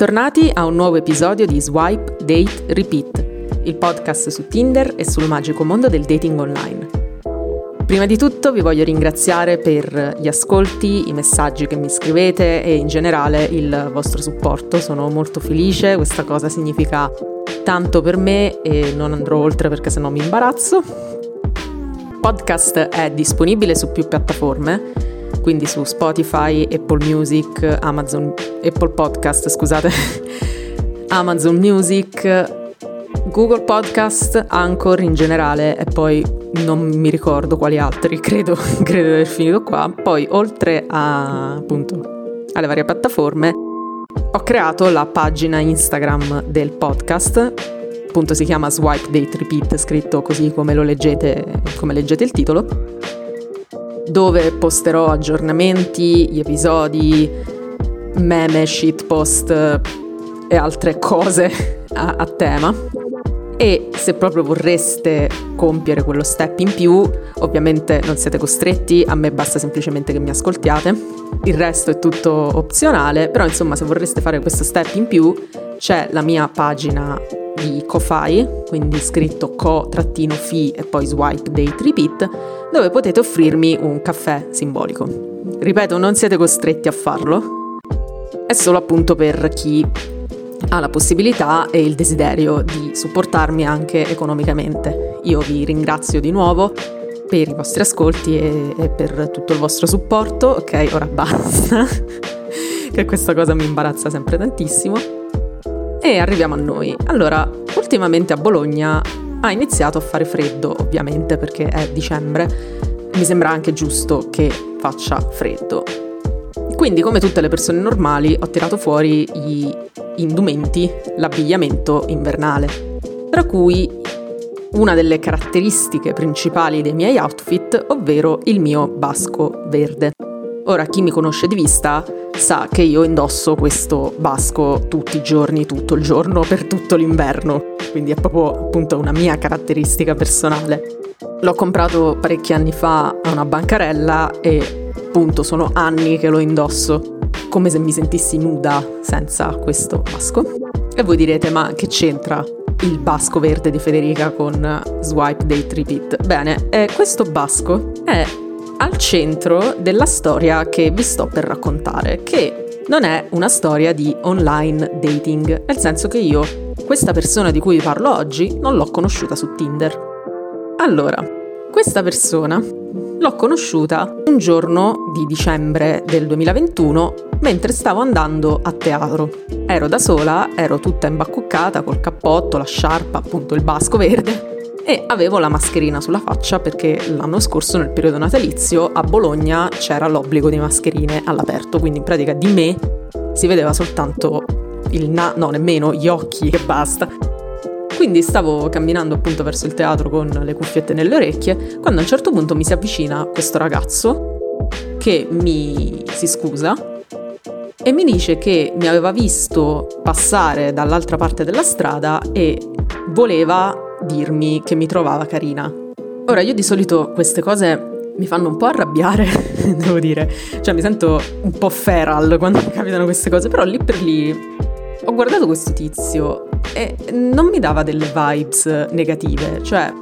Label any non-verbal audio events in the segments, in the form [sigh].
Bentornati a un nuovo episodio di Swipe, Date, Repeat, il podcast su Tinder e sul magico mondo del dating online. Prima di tutto vi voglio ringraziare per gli ascolti, i messaggi che mi scrivete e in generale il vostro supporto. Sono molto felice, questa cosa significa tanto per me e non andrò oltre perché sennò mi imbarazzo. Il podcast è disponibile su più piattaforme quindi su Spotify, Apple Music, Amazon, Apple Podcast, scusate, [laughs] Amazon Music, Google Podcast, Anchor in generale e poi non mi ricordo quali altri, [laughs] credo, credo di aver finito qua. Poi oltre a, appunto, alle varie piattaforme ho creato la pagina Instagram del podcast, appunto si chiama Swipe Date Repeat, scritto così come lo leggete, come leggete il titolo dove posterò aggiornamenti, gli episodi, meme, shitpost e altre cose a, a tema. E se proprio vorreste compiere quello step in più, ovviamente non siete costretti, a me basta semplicemente che mi ascoltiate. Il resto è tutto opzionale, però insomma se vorreste fare questo step in più c'è la mia pagina di Ko-Fi, quindi scritto co-fi e poi swipe date repeat, dove potete offrirmi un caffè simbolico. Ripeto, non siete costretti a farlo, è solo appunto per chi ha la possibilità e il desiderio di supportarmi anche economicamente. Io vi ringrazio di nuovo per i vostri ascolti e, e per tutto il vostro supporto. Ok, ora basta, [laughs] che questa cosa mi imbarazza sempre tantissimo. E arriviamo a noi. Allora, ultimamente a Bologna ha iniziato a fare freddo, ovviamente perché è dicembre. Mi sembra anche giusto che faccia freddo. Quindi, come tutte le persone normali, ho tirato fuori gli indumenti, l'abbigliamento invernale. Tra cui una delle caratteristiche principali dei miei outfit, ovvero il mio basco verde. Ora, chi mi conosce di vista sa che io indosso questo basco tutti i giorni, tutto il giorno, per tutto l'inverno, quindi è proprio appunto una mia caratteristica personale. L'ho comprato parecchi anni fa a una bancarella e appunto sono anni che lo indosso, come se mi sentissi nuda senza questo basco. E voi direte, ma che c'entra il basco verde di Federica con Swipe Date Repeat? Bene, eh, questo basco è al centro della storia che vi sto per raccontare, che non è una storia di online dating, nel senso che io questa persona di cui vi parlo oggi non l'ho conosciuta su Tinder. Allora, questa persona l'ho conosciuta un giorno di dicembre del 2021 mentre stavo andando a teatro. Ero da sola, ero tutta imbacuccata col cappotto, la sciarpa, appunto il basco verde e avevo la mascherina sulla faccia perché l'anno scorso nel periodo natalizio a Bologna c'era l'obbligo di mascherine all'aperto, quindi in pratica di me si vedeva soltanto il na- no, nemmeno gli occhi e basta. Quindi stavo camminando appunto verso il teatro con le cuffiette nelle orecchie, quando a un certo punto mi si avvicina questo ragazzo che mi si scusa e mi dice che mi aveva visto passare dall'altra parte della strada e voleva dirmi che mi trovava carina. Ora, io di solito queste cose mi fanno un po' arrabbiare, [laughs] devo dire. Cioè, mi sento un po' feral quando mi capitano queste cose, però lì per lì ho guardato questo tizio e non mi dava delle vibes negative, cioè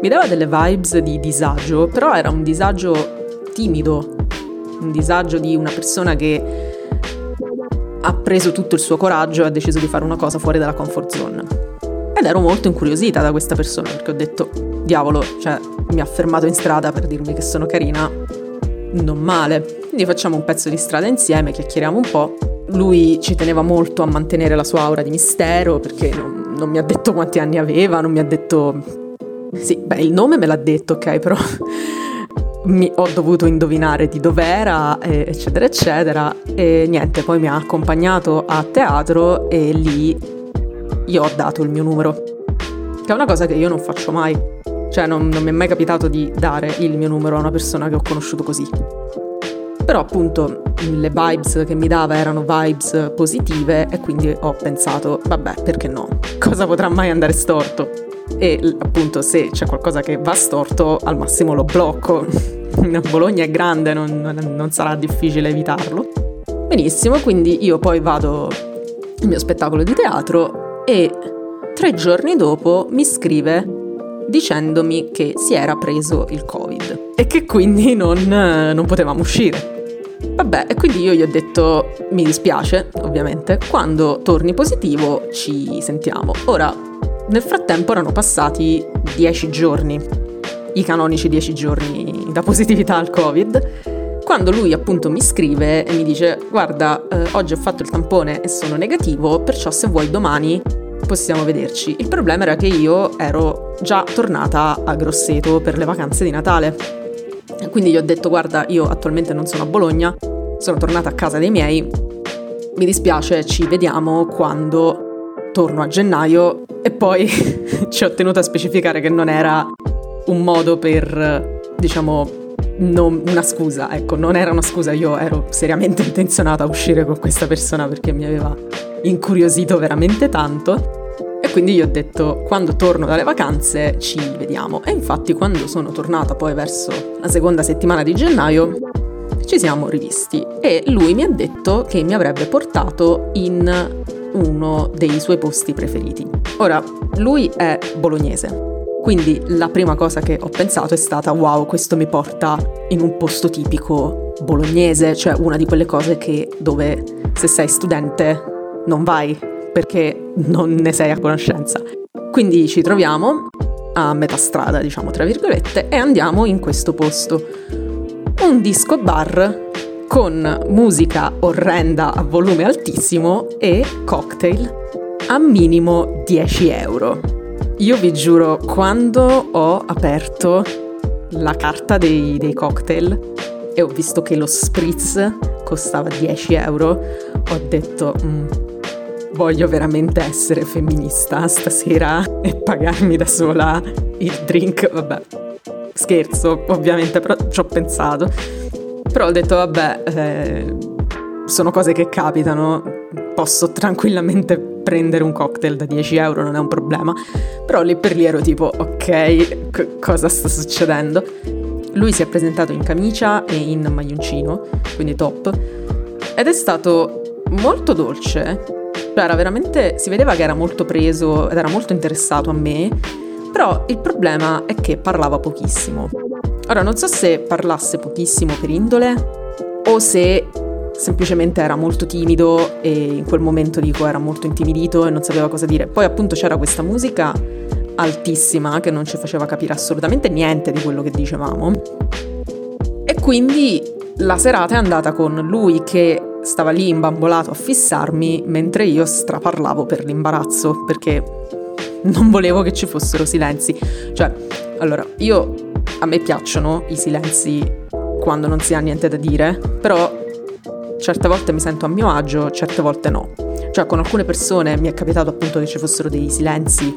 mi dava delle vibes di disagio, però era un disagio timido, un disagio di una persona che ha preso tutto il suo coraggio e ha deciso di fare una cosa fuori dalla comfort zone. Ed ero molto incuriosita da questa persona perché ho detto, diavolo, cioè mi ha fermato in strada per dirmi che sono carina, non male. Quindi facciamo un pezzo di strada insieme, chiacchieriamo un po'. Lui ci teneva molto a mantenere la sua aura di mistero perché non, non mi ha detto quanti anni aveva, non mi ha detto... Sì, beh, il nome me l'ha detto, ok, però [laughs] mi, ho dovuto indovinare di dov'era, eccetera, eccetera. E niente, poi mi ha accompagnato a teatro e lì io ho dato il mio numero, che è una cosa che io non faccio mai. Cioè non, non mi è mai capitato di dare il mio numero a una persona che ho conosciuto così. Però appunto le vibes che mi dava erano vibes positive e quindi ho pensato, vabbè, perché no? Cosa potrà mai andare storto? E appunto se c'è qualcosa che va storto, al massimo lo blocco. [laughs] Bologna è grande, non, non, sarà difficile evitarlo. Benissimo, quindi io poi vado al mio spettacolo di teatro e tre giorni dopo mi scrive dicendomi che si era preso il covid e che quindi non, non potevamo uscire. Vabbè, e quindi io gli ho detto, mi dispiace, ovviamente, quando torni positivo ci sentiamo. Ora, nel frattempo erano passati dieci giorni, i canonici dieci giorni da positività al Covid, quando lui appunto mi scrive e mi dice, guarda, eh, oggi ho fatto il tampone e sono negativo, perciò se vuoi domani possiamo vederci. Il problema era che io ero già tornata a Grosseto per le vacanze di Natale. Quindi gli ho detto guarda io attualmente non sono a Bologna, sono tornata a casa dei miei, mi dispiace, ci vediamo quando torno a gennaio. E poi [laughs] ci ho tenuto a specificare che non era un modo per, diciamo, non, una scusa, ecco, non era una scusa, io ero seriamente [laughs] intenzionata a uscire con questa persona perché mi aveva incuriosito veramente tanto e quindi gli ho detto quando torno dalle vacanze ci vediamo. E infatti quando sono tornata poi verso la seconda settimana di gennaio ci siamo rivisti e lui mi ha detto che mi avrebbe portato in uno dei suoi posti preferiti. Ora, lui è bolognese, quindi la prima cosa che ho pensato è stata wow, questo mi porta in un posto tipico bolognese, cioè una di quelle cose che dove se sei studente non vai perché non ne sei a conoscenza. Quindi ci troviamo a metà strada, diciamo tra virgolette, e andiamo in questo posto. Un disco bar con musica orrenda a volume altissimo e cocktail a minimo 10 euro. Io vi giuro, quando ho aperto la carta dei, dei cocktail e ho visto che lo spritz costava 10 euro, ho detto... Mm, voglio veramente essere femminista stasera e pagarmi da sola il drink, vabbè. Scherzo, ovviamente, però ci ho pensato. Però ho detto, vabbè, eh, sono cose che capitano, posso tranquillamente prendere un cocktail da 10 euro, non è un problema. Però lì per lì ero tipo, ok, c- cosa sta succedendo? Lui si è presentato in camicia e in maglioncino, quindi top, ed è stato molto dolce cioè era veramente, si vedeva che era molto preso ed era molto interessato a me, però il problema è che parlava pochissimo. Ora non so se parlasse pochissimo per indole o se semplicemente era molto timido e in quel momento dico era molto intimidito e non sapeva cosa dire. Poi appunto c'era questa musica altissima che non ci faceva capire assolutamente niente di quello che dicevamo. E quindi la serata è andata con lui che stava lì imbambolato a fissarmi mentre io straparlavo per l'imbarazzo perché non volevo che ci fossero silenzi. Cioè, allora, io a me piacciono i silenzi quando non si ha niente da dire, però certe volte mi sento a mio agio, certe volte no. Cioè, con alcune persone mi è capitato appunto che ci fossero dei silenzi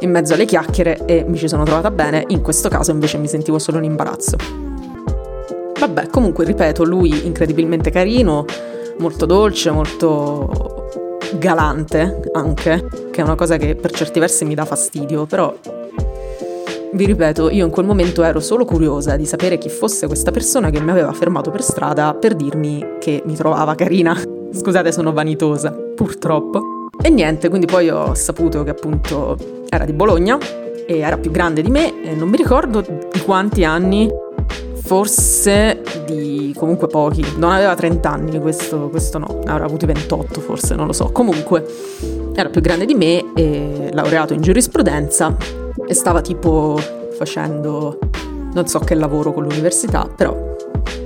in mezzo alle chiacchiere e mi ci sono trovata bene, in questo caso invece mi sentivo solo in imbarazzo. Vabbè, comunque ripeto, lui incredibilmente carino, molto dolce, molto galante anche, che è una cosa che per certi versi mi dà fastidio, però vi ripeto, io in quel momento ero solo curiosa di sapere chi fosse questa persona che mi aveva fermato per strada per dirmi che mi trovava carina. [laughs] Scusate, sono vanitosa, purtroppo. E niente, quindi poi ho saputo che appunto era di Bologna e era più grande di me e non mi ricordo di quanti anni forse di comunque pochi, non aveva 30 anni, questo, questo no, avrà avuti 28 forse, non lo so. Comunque era più grande di me e laureato in giurisprudenza e stava tipo facendo non so che lavoro con l'università, però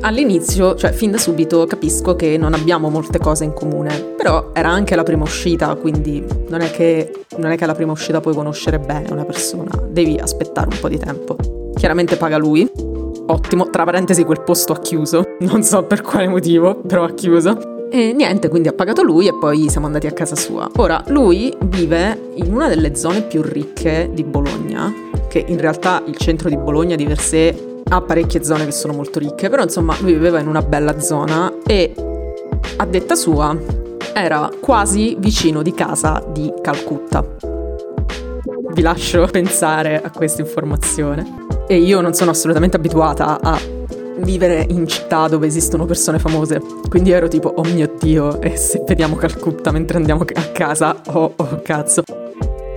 all'inizio, cioè fin da subito capisco che non abbiamo molte cose in comune, però era anche la prima uscita, quindi non è che, non è che alla prima uscita puoi conoscere bene una persona, devi aspettare un po' di tempo. Chiaramente paga lui, Ottimo, tra parentesi quel posto ha chiuso, non so per quale motivo, però ha chiuso. E niente, quindi ha pagato lui e poi siamo andati a casa sua. Ora, lui vive in una delle zone più ricche di Bologna, che in realtà il centro di Bologna di per sé ha parecchie zone che sono molto ricche, però insomma lui viveva in una bella zona e a detta sua era quasi vicino di casa di Calcutta. Vi lascio pensare a questa informazione. E io non sono assolutamente abituata a vivere in città dove esistono persone famose. Quindi ero tipo, oh mio dio, e se vediamo Calcutta mentre andiamo a casa, oh, oh cazzo.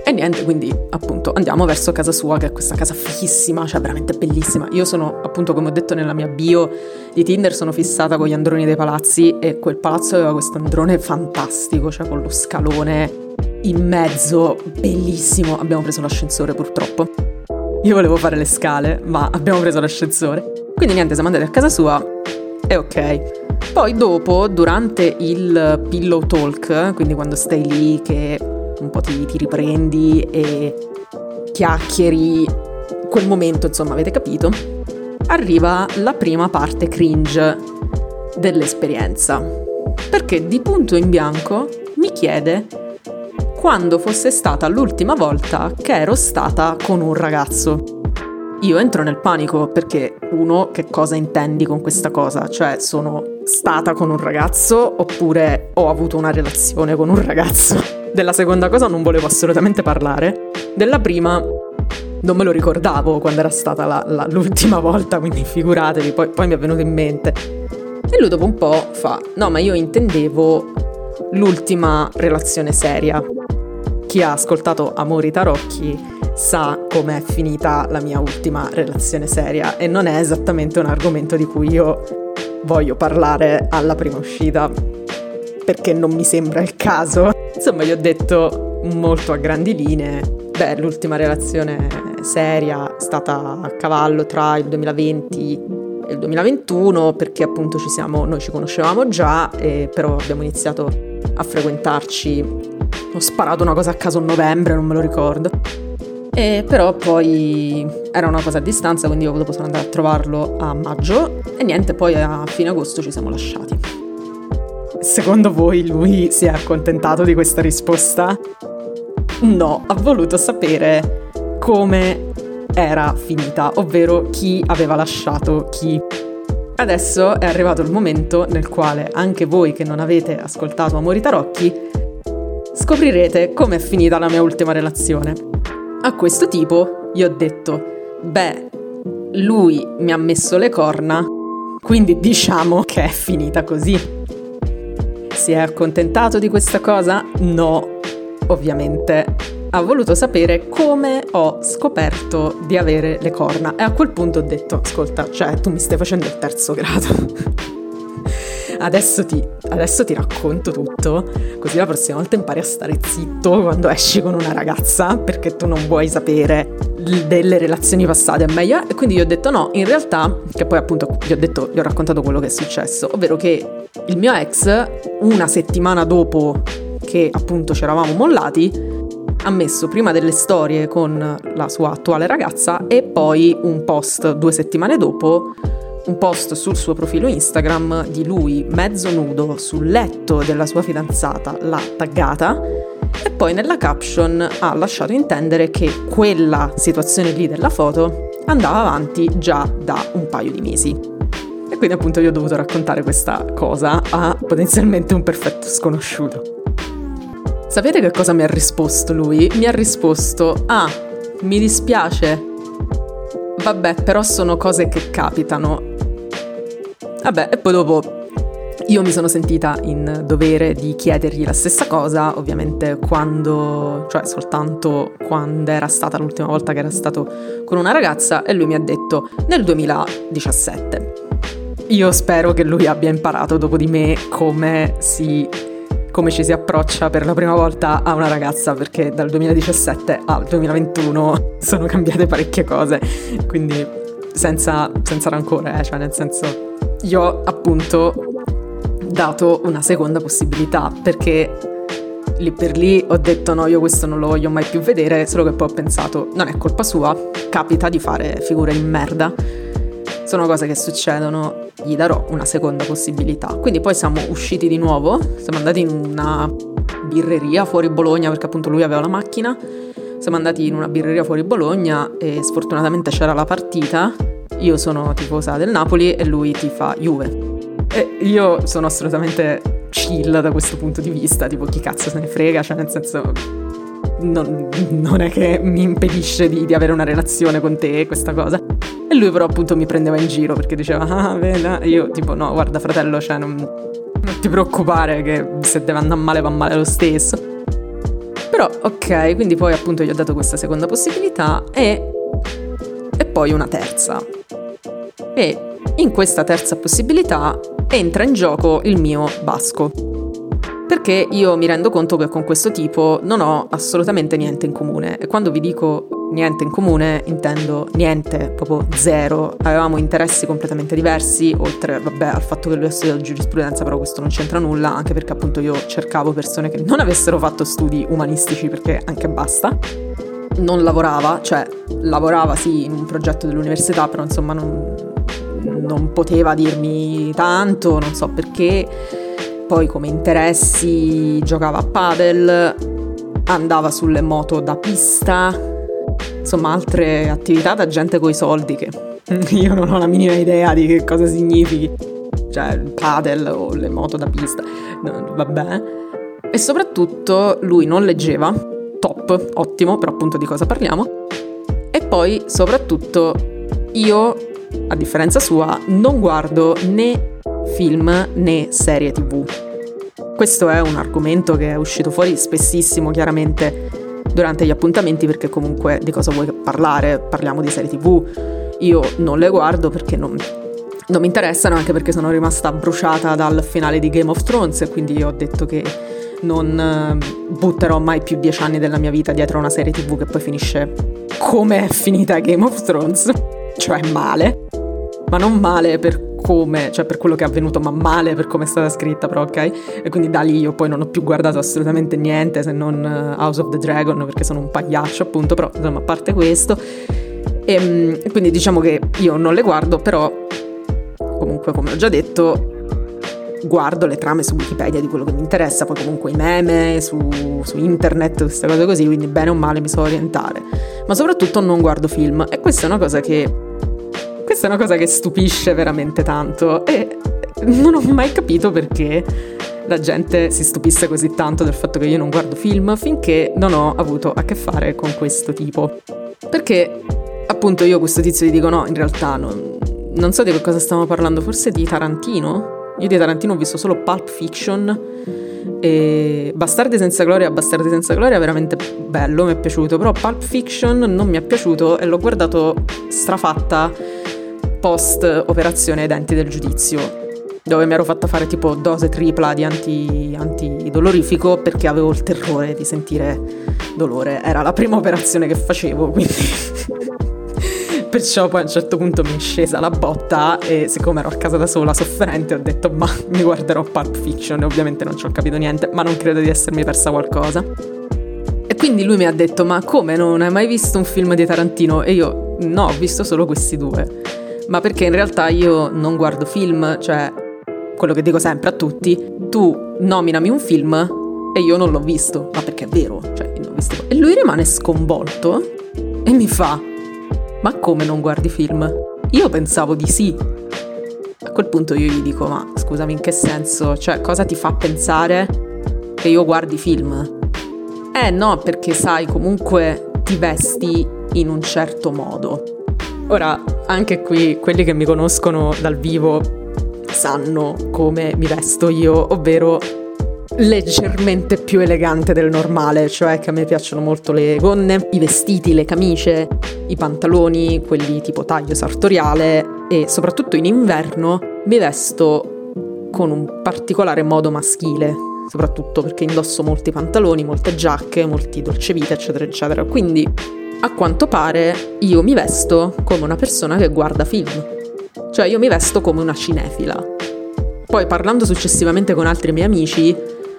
E niente, quindi appunto andiamo verso casa sua, che è questa casa fighissima, cioè veramente bellissima. Io sono, appunto, come ho detto nella mia bio di Tinder, sono fissata con gli androni dei palazzi e quel palazzo aveva questo androne fantastico, cioè con lo scalone in mezzo, bellissimo. Abbiamo preso l'ascensore purtroppo. Io volevo fare le scale, ma abbiamo preso l'ascensore. Quindi niente, siamo andati a casa sua e ok. Poi dopo, durante il pillow talk, quindi quando stai lì che un po' ti, ti riprendi e chiacchieri, quel momento insomma avete capito, arriva la prima parte cringe dell'esperienza. Perché di punto in bianco mi chiede quando fosse stata l'ultima volta che ero stata con un ragazzo. Io entro nel panico perché uno, che cosa intendi con questa cosa? Cioè, sono stata con un ragazzo oppure ho avuto una relazione con un ragazzo? [laughs] Della seconda cosa non volevo assolutamente parlare. Della prima non me lo ricordavo quando era stata la, la, l'ultima volta, quindi figuratevi, poi, poi mi è venuto in mente. E lui dopo un po' fa, no ma io intendevo l'ultima relazione seria. Chi ha ascoltato Amori Tarocchi sa com'è finita la mia ultima relazione seria e non è esattamente un argomento di cui io voglio parlare alla prima uscita perché non mi sembra il caso. Insomma, gli ho detto molto a grandi linee. Beh, l'ultima relazione seria è stata a cavallo tra il 2020 e il 2021 perché appunto ci siamo, noi ci conoscevamo già, e però abbiamo iniziato a frequentarci. Ho sparato una cosa a caso a novembre, non me lo ricordo. E però poi era una cosa a distanza, quindi io dopo sono andata a trovarlo a maggio e niente, poi a fine agosto ci siamo lasciati. Secondo voi lui si è accontentato di questa risposta? No, ha voluto sapere come era finita, ovvero chi aveva lasciato chi. Adesso è arrivato il momento nel quale anche voi che non avete ascoltato Amori Tarocchi scoprirete com'è finita la mia ultima relazione. A questo tipo gli ho detto, beh, lui mi ha messo le corna, quindi diciamo che è finita così. Si è accontentato di questa cosa? No, ovviamente. Ha voluto sapere come ho scoperto di avere le corna e a quel punto ho detto, ascolta, cioè tu mi stai facendo il terzo grado. Adesso ti, adesso ti racconto tutto, così la prossima volta impari a stare zitto quando esci con una ragazza, perché tu non vuoi sapere delle relazioni passate, è meglio. E quindi gli ho detto no, in realtà, che poi appunto gli ho detto, gli ho raccontato quello che è successo, ovvero che il mio ex, una settimana dopo che appunto ci eravamo mollati, ha messo prima delle storie con la sua attuale ragazza e poi un post due settimane dopo un post sul suo profilo Instagram di lui mezzo nudo sul letto della sua fidanzata, l'ha taggata e poi nella caption ha lasciato intendere che quella situazione lì della foto andava avanti già da un paio di mesi. E quindi appunto io ho dovuto raccontare questa cosa a potenzialmente un perfetto sconosciuto. Sapete che cosa mi ha risposto lui? Mi ha risposto, ah, mi dispiace, Vabbè, però sono cose che capitano. Vabbè, e poi dopo io mi sono sentita in dovere di chiedergli la stessa cosa, ovviamente quando, cioè soltanto quando era stata l'ultima volta che era stato con una ragazza e lui mi ha detto nel 2017. Io spero che lui abbia imparato dopo di me come si come ci si approccia per la prima volta a una ragazza perché dal 2017 al 2021 sono cambiate parecchie cose, quindi senza, senza rancore, eh, cioè nel senso io ho appunto dato una seconda possibilità perché lì per lì ho detto no, io questo non lo voglio mai più vedere, solo che poi ho pensato non è colpa sua, capita di fare figure di merda, sono cose che succedono gli darò una seconda possibilità. Quindi poi siamo usciti di nuovo, siamo andati in una birreria fuori Bologna perché appunto lui aveva la macchina. Siamo andati in una birreria fuori Bologna e sfortunatamente c'era la partita. Io sono tifosa del Napoli e lui tifa Juve. E io sono assolutamente chill da questo punto di vista, tipo chi cazzo se ne frega, cioè nel senso non, non è che mi impedisce di, di, avere una relazione con te questa cosa. E lui però appunto mi prendeva in giro perché diceva, ah, vedi, io tipo no, guarda fratello, cioè non, non ti preoccupare che se deve andare male va male lo stesso. Però ok, quindi poi appunto gli ho dato questa seconda possibilità e, e poi una terza. E in questa terza possibilità entra in gioco il mio basco. Perché io mi rendo conto che con questo tipo non ho assolutamente niente in comune. E quando vi dico niente in comune intendo niente, proprio zero. Avevamo interessi completamente diversi, oltre vabbè, al fatto che lui ha studiato giurisprudenza, però questo non c'entra nulla, anche perché appunto io cercavo persone che non avessero fatto studi umanistici perché anche basta. Non lavorava, cioè lavorava sì in un progetto dell'università, però insomma non, non poteva dirmi tanto, non so perché. Poi come interessi giocava a padel, andava sulle moto da pista, insomma altre attività da gente coi soldi che [laughs] io non ho la minima idea di che cosa significhi. Cioè il padel o le moto da pista, no, vabbè. E soprattutto lui non leggeva, top, ottimo, però appunto di cosa parliamo. E poi soprattutto io a differenza sua, non guardo né film né serie tv. Questo è un argomento che è uscito fuori spessissimo, chiaramente, durante gli appuntamenti, perché comunque di cosa vuoi parlare? Parliamo di serie tv. Io non le guardo perché non, non mi interessano, anche perché sono rimasta bruciata dal finale di Game of Thrones e quindi ho detto che non eh, butterò mai più dieci anni della mia vita dietro a una serie tv che poi finisce come è finita Game of Thrones cioè male, ma non male per come, cioè per quello che è avvenuto, ma male per come è stata scritta, però ok? E quindi da lì io poi non ho più guardato assolutamente niente se non eh, House of the Dragon perché sono un pagliaccio appunto, però insomma a parte questo. E ehm, quindi diciamo che io non le guardo, però comunque come ho già detto guardo le trame su Wikipedia di quello che mi interessa, poi comunque i meme su, su, internet, queste cose così, quindi bene o male mi so orientare. Ma soprattutto non guardo film e questa è una cosa che. Questa è una cosa che stupisce veramente tanto e non ho mai capito perché la gente si stupisse così tanto del fatto che io non guardo film finché non ho avuto a che fare con questo tipo. Perché appunto io questo tizio gli dico no, in realtà non, non so di che cosa stiamo parlando, forse di Tarantino? Io di Tarantino ho visto solo Pulp Fiction e Bastardi senza gloria, Bastardi senza gloria è veramente bello, mi è piaciuto, però Pulp Fiction non mi è piaciuto e l'ho guardato strafatta post operazione denti del giudizio, dove mi ero fatta fare tipo dose tripla di anti, antidolorifico perché avevo il terrore di sentire dolore. Era la prima operazione che facevo, quindi [laughs] Perciò poi a un certo punto mi è scesa la botta e siccome ero a casa da sola sofferente ho detto ma mi guarderò Pulp Fiction e ovviamente non ci ho capito niente, ma non credo di essermi persa qualcosa. E quindi lui mi ha detto ma come non hai mai visto un film di Tarantino? E io no, ho visto solo questi due. Ma perché in realtà io non guardo film, cioè quello che dico sempre a tutti, tu nominami un film e io non l'ho visto, ma perché è vero, cioè l'ho visto. E lui rimane sconvolto e mi fa ma come non guardi film? Io pensavo di sì. A quel punto io gli dico, ma scusami, in che senso? Cioè, cosa ti fa pensare che io guardi film? Eh no, perché sai, comunque ti vesti in un certo modo. Ora, anche qui, quelli che mi conoscono dal vivo sanno come mi vesto io, ovvero leggermente più elegante del normale, cioè che a me piacciono molto le gonne, i vestiti, le camicie, i pantaloni, quelli tipo taglio sartoriale e soprattutto in inverno mi vesto con un particolare modo maschile, soprattutto perché indosso molti pantaloni, molte giacche, molti dolcevita, eccetera, eccetera. Quindi a quanto pare io mi vesto come una persona che guarda film, cioè io mi vesto come una cinefila. Poi parlando successivamente con altri miei amici,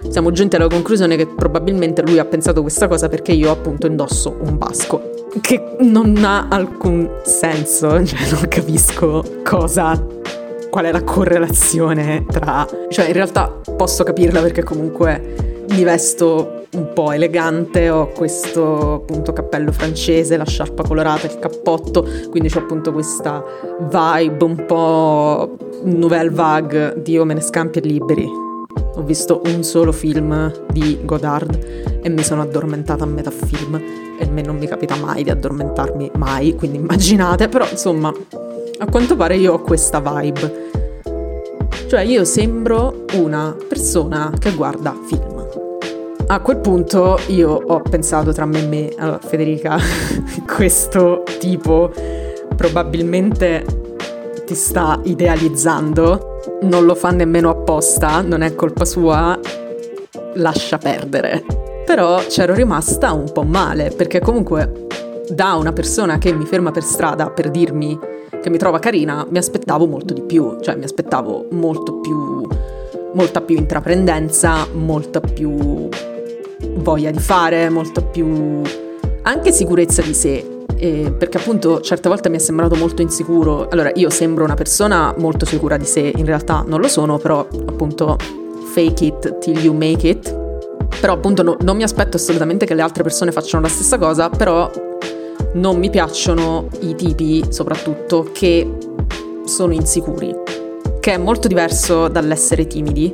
siamo giunti alla conclusione che probabilmente lui ha pensato questa cosa perché io appunto indosso un basco. Che non ha alcun senso, [laughs] cioè non capisco cosa qual è la correlazione tra... Cioè in realtà posso capirla perché comunque mi vesto un po' elegante, ho questo appunto cappello francese, la sciarpa colorata, il cappotto, quindi c'ho appunto questa vibe un po' nouvelle vague di O me ne scampi e liberi. Ho visto un solo film di Godard e mi sono addormentata a metà film e a me non mi capita mai di addormentarmi mai, quindi immaginate, però insomma, a quanto pare io ho questa vibe. Cioè io sembro una persona che guarda film. A quel punto io ho pensato tra me e me, allora Federica, [laughs] questo tipo probabilmente ti sta idealizzando, non lo fa nemmeno apposta, non è colpa sua, lascia perdere. Però c'ero rimasta un po' male, perché comunque da una persona che mi ferma per strada per dirmi che mi trova carina, mi aspettavo molto di più, cioè mi aspettavo molto più, molta più intraprendenza, molta più voglia di fare, molta più anche sicurezza di sé. Eh, perché appunto certe volte mi è sembrato molto insicuro. Allora, io sembro una persona molto sicura di sé, in realtà non lo sono, però appunto fake it till you make it. Però appunto no, non mi aspetto assolutamente che le altre persone facciano la stessa cosa, però non mi piacciono i tipi, soprattutto, che sono insicuri, che è molto diverso dall'essere timidi,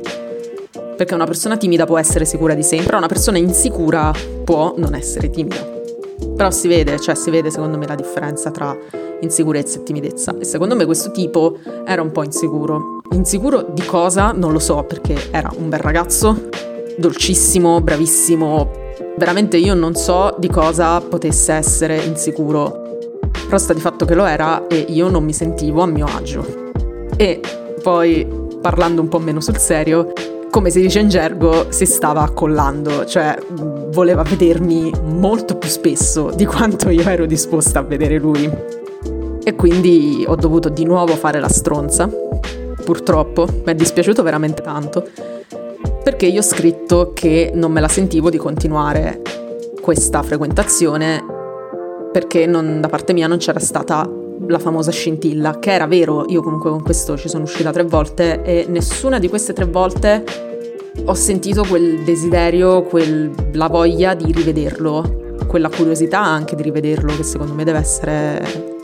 perché una persona timida può essere sicura di sé, però una persona insicura può non essere timida. Però si vede, cioè si vede secondo me la differenza tra insicurezza e timidezza. E secondo me questo tipo era un po' insicuro. Insicuro di cosa? Non lo so, perché era un bel ragazzo, dolcissimo, bravissimo, veramente io non so di cosa potesse essere insicuro. Però sta di fatto che lo era e io non mi sentivo a mio agio. E poi, parlando un po' meno sul serio, come si dice in gergo, si stava accollando, cioè voleva vedermi molto più spesso di quanto io ero disposta a vedere lui. E quindi ho dovuto di nuovo fare la stronza, purtroppo, mi è dispiaciuto veramente tanto perché io ho scritto che non me la sentivo di continuare questa frequentazione perché non, da parte mia non c'era stata la famosa scintilla, che era vero, io comunque con questo ci sono uscita tre volte e nessuna di queste tre volte ho sentito quel desiderio, quel, la voglia di rivederlo, quella curiosità anche di rivederlo che secondo me deve essere,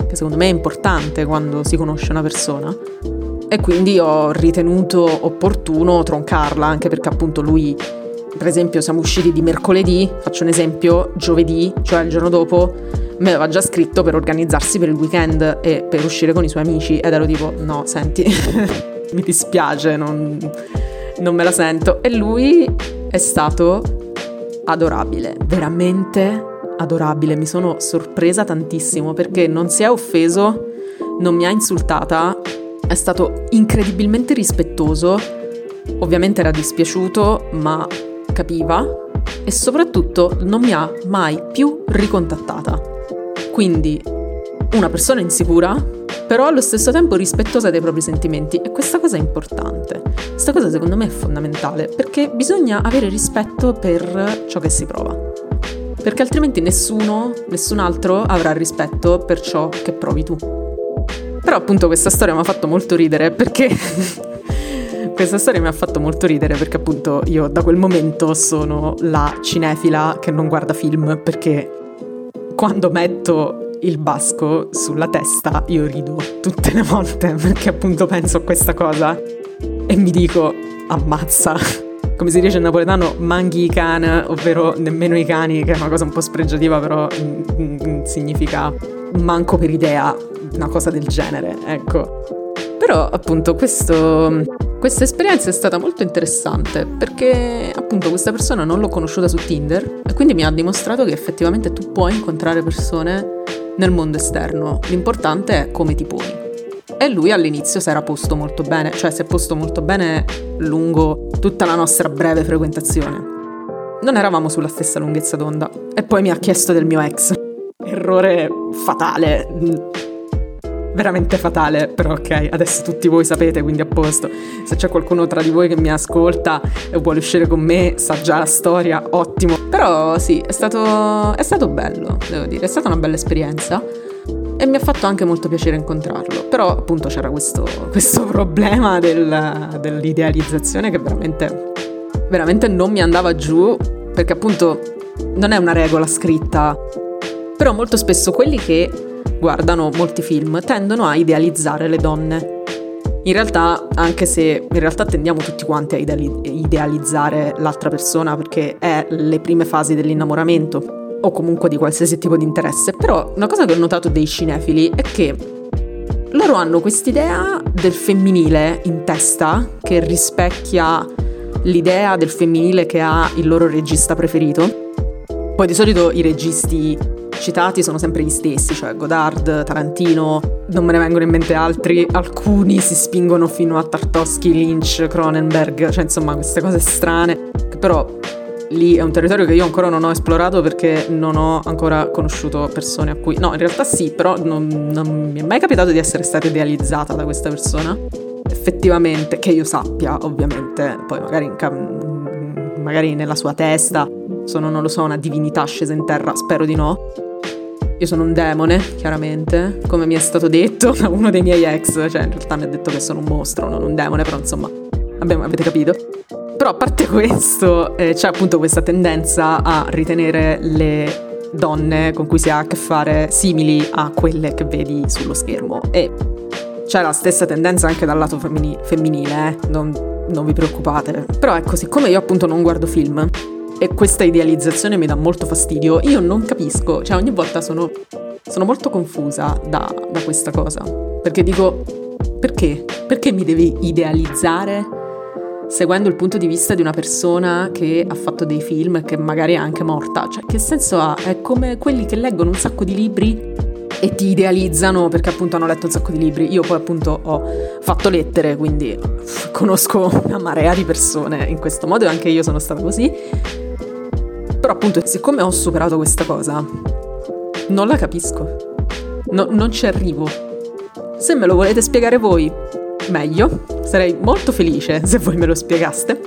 che secondo me è importante quando si conosce una persona. E quindi ho ritenuto opportuno troncarla, anche perché appunto lui, per esempio, siamo usciti di mercoledì, faccio un esempio, giovedì, cioè il giorno dopo, mi aveva già scritto per organizzarsi per il weekend e per uscire con i suoi amici ed ero tipo, no, senti, [laughs] mi dispiace, non, non me la sento. E lui è stato adorabile, veramente adorabile, mi sono sorpresa tantissimo perché non si è offeso, non mi ha insultata è stato incredibilmente rispettoso, ovviamente era dispiaciuto, ma capiva e soprattutto non mi ha mai più ricontattata. Quindi una persona insicura, però allo stesso tempo rispettosa dei propri sentimenti e questa cosa è importante. Questa cosa secondo me è fondamentale perché bisogna avere rispetto per ciò che si prova. Perché altrimenti nessuno, nessun altro avrà rispetto per ciò che provi tu. Però appunto questa storia mi ha fatto molto ridere perché... [laughs] questa storia mi ha fatto molto ridere perché appunto io da quel momento sono la cinefila che non guarda film perché quando metto il basco sulla testa io rido tutte le volte perché appunto penso a questa cosa e mi dico ammazza come si dice in napoletano manghi i can ovvero nemmeno i cani che è una cosa un po' spregiativa però significa manco per idea una cosa del genere, ecco. Però appunto questo, questa esperienza è stata molto interessante perché appunto questa persona non l'ho conosciuta su Tinder e quindi mi ha dimostrato che effettivamente tu puoi incontrare persone nel mondo esterno, l'importante è come ti poni. E lui all'inizio si era posto molto bene, cioè si è posto molto bene lungo tutta la nostra breve frequentazione. Non eravamo sulla stessa lunghezza d'onda e poi mi ha chiesto del mio ex. Errore fatale veramente fatale, però ok, adesso tutti voi sapete, quindi a posto. Se c'è qualcuno tra di voi che mi ascolta e vuole uscire con me, sa già la storia, ottimo. Però sì, è stato, è stato bello, devo dire, è stata una bella esperienza. e mi ha fatto anche molto piacere incontrarlo. Però appunto c'era questo, [laughs] questo problema del, dell'idealizzazione che veramente, veramente non mi andava giù perché appunto non è una regola scritta, però molto spesso quelli che guardano molti film tendono a idealizzare le donne. In realtà, anche se in realtà tendiamo tutti quanti a idealizzare l'altra persona perché è le prime fasi dell'innamoramento o comunque di qualsiasi tipo di interesse, però una cosa che ho notato dei cinefili è che loro hanno quest'idea del femminile in testa che rispecchia l'idea del femminile che ha il loro regista preferito. Poi di solito i registi citati sono sempre gli stessi, cioè Godard, Tarantino, non me ne vengono in mente altri, alcuni si spingono fino a Tartovsky, Lynch, Cronenberg, cioè insomma queste cose strane, però lì è un territorio che io ancora non ho esplorato perché non ho ancora conosciuuto persone a cui... No, in realtà sì, però non, non mi è mai capitato di essere stata idealizzata da questa persona. Effettivamente, che io sappia, ovviamente, poi magari, in, magari nella sua testa sono, non lo so, una divinità scesa in terra, spero di no. Io sono un demone, chiaramente, come mi è stato detto da uno dei miei ex, cioè in realtà mi ha detto che sono un mostro, non un demone, però insomma, abbiamo, avete capito. Però a parte questo, eh, c'è appunto questa tendenza a ritenere le donne con cui si ha a che fare simili a quelle che vedi sullo schermo. E c'è la stessa tendenza anche dal lato femmini- femminile, eh? non, non vi preoccupate. Però ecco, siccome io appunto non guardo film e questa idealizzazione mi dà molto fastidio, io non capisco, cioè ogni volta sono, sono molto confusa da, da questa cosa. Perché dico, perché? Perché mi devi idealizzare seguendo il punto di vista di una persona che ha fatto dei film che magari è anche morta. Cioè, che senso ha? È come quelli che leggono un sacco di libri e ti idealizzano perché appunto hanno letto un sacco di libri. Io poi appunto ho fatto lettere, quindi conosco una marea di persone in questo modo e anche io sono stata così. Però appunto, siccome ho superato questa cosa, non la capisco. No, non ci arrivo. Se me lo volete spiegare voi, meglio, sarei molto felice [laughs] se voi me lo spiegaste.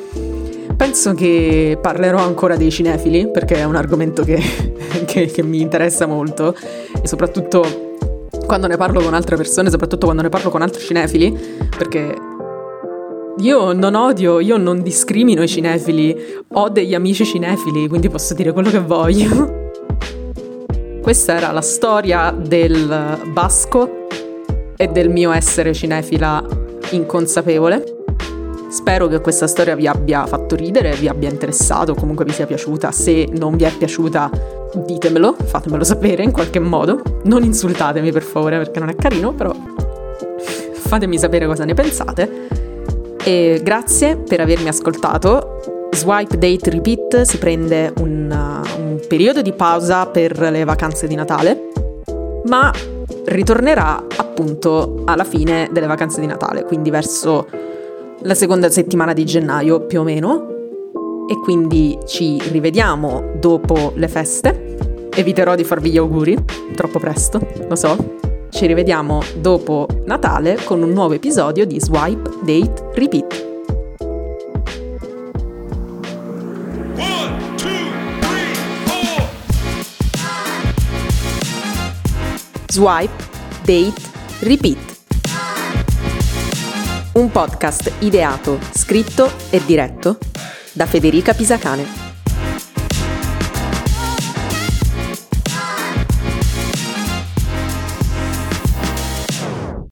Penso che parlerò ancora dei cinefili perché è un argomento che, [laughs] che, che mi interessa molto e soprattutto quando ne parlo con altre persone, soprattutto quando ne parlo con altri cinefili, perché io non odio, io non discrimino i cinefili, ho degli amici cinefili, quindi posso dire quello che voglio. Questa era la storia del basco e del mio essere cinefila inconsapevole. Spero che questa storia vi abbia fatto ridere, vi abbia interessato, comunque vi sia piaciuta. Se non vi è piaciuta, ditemelo, fatemelo sapere in qualche modo. Non insultatemi per favore perché non è carino, però fatemi sapere cosa ne pensate. E grazie per avermi ascoltato. Swipe Date Repeat si prende un, uh, un periodo di pausa per le vacanze di Natale, ma ritornerà appunto alla fine delle vacanze di Natale, quindi verso la seconda settimana di gennaio più o meno. E quindi ci rivediamo dopo le feste. Eviterò di farvi gli auguri, troppo presto, lo so. Ci rivediamo dopo Natale con un nuovo episodio di Swipe, Date, Repeat. Swipe, Date, Repeat. Un podcast ideato, scritto e diretto da Federica Pisacane.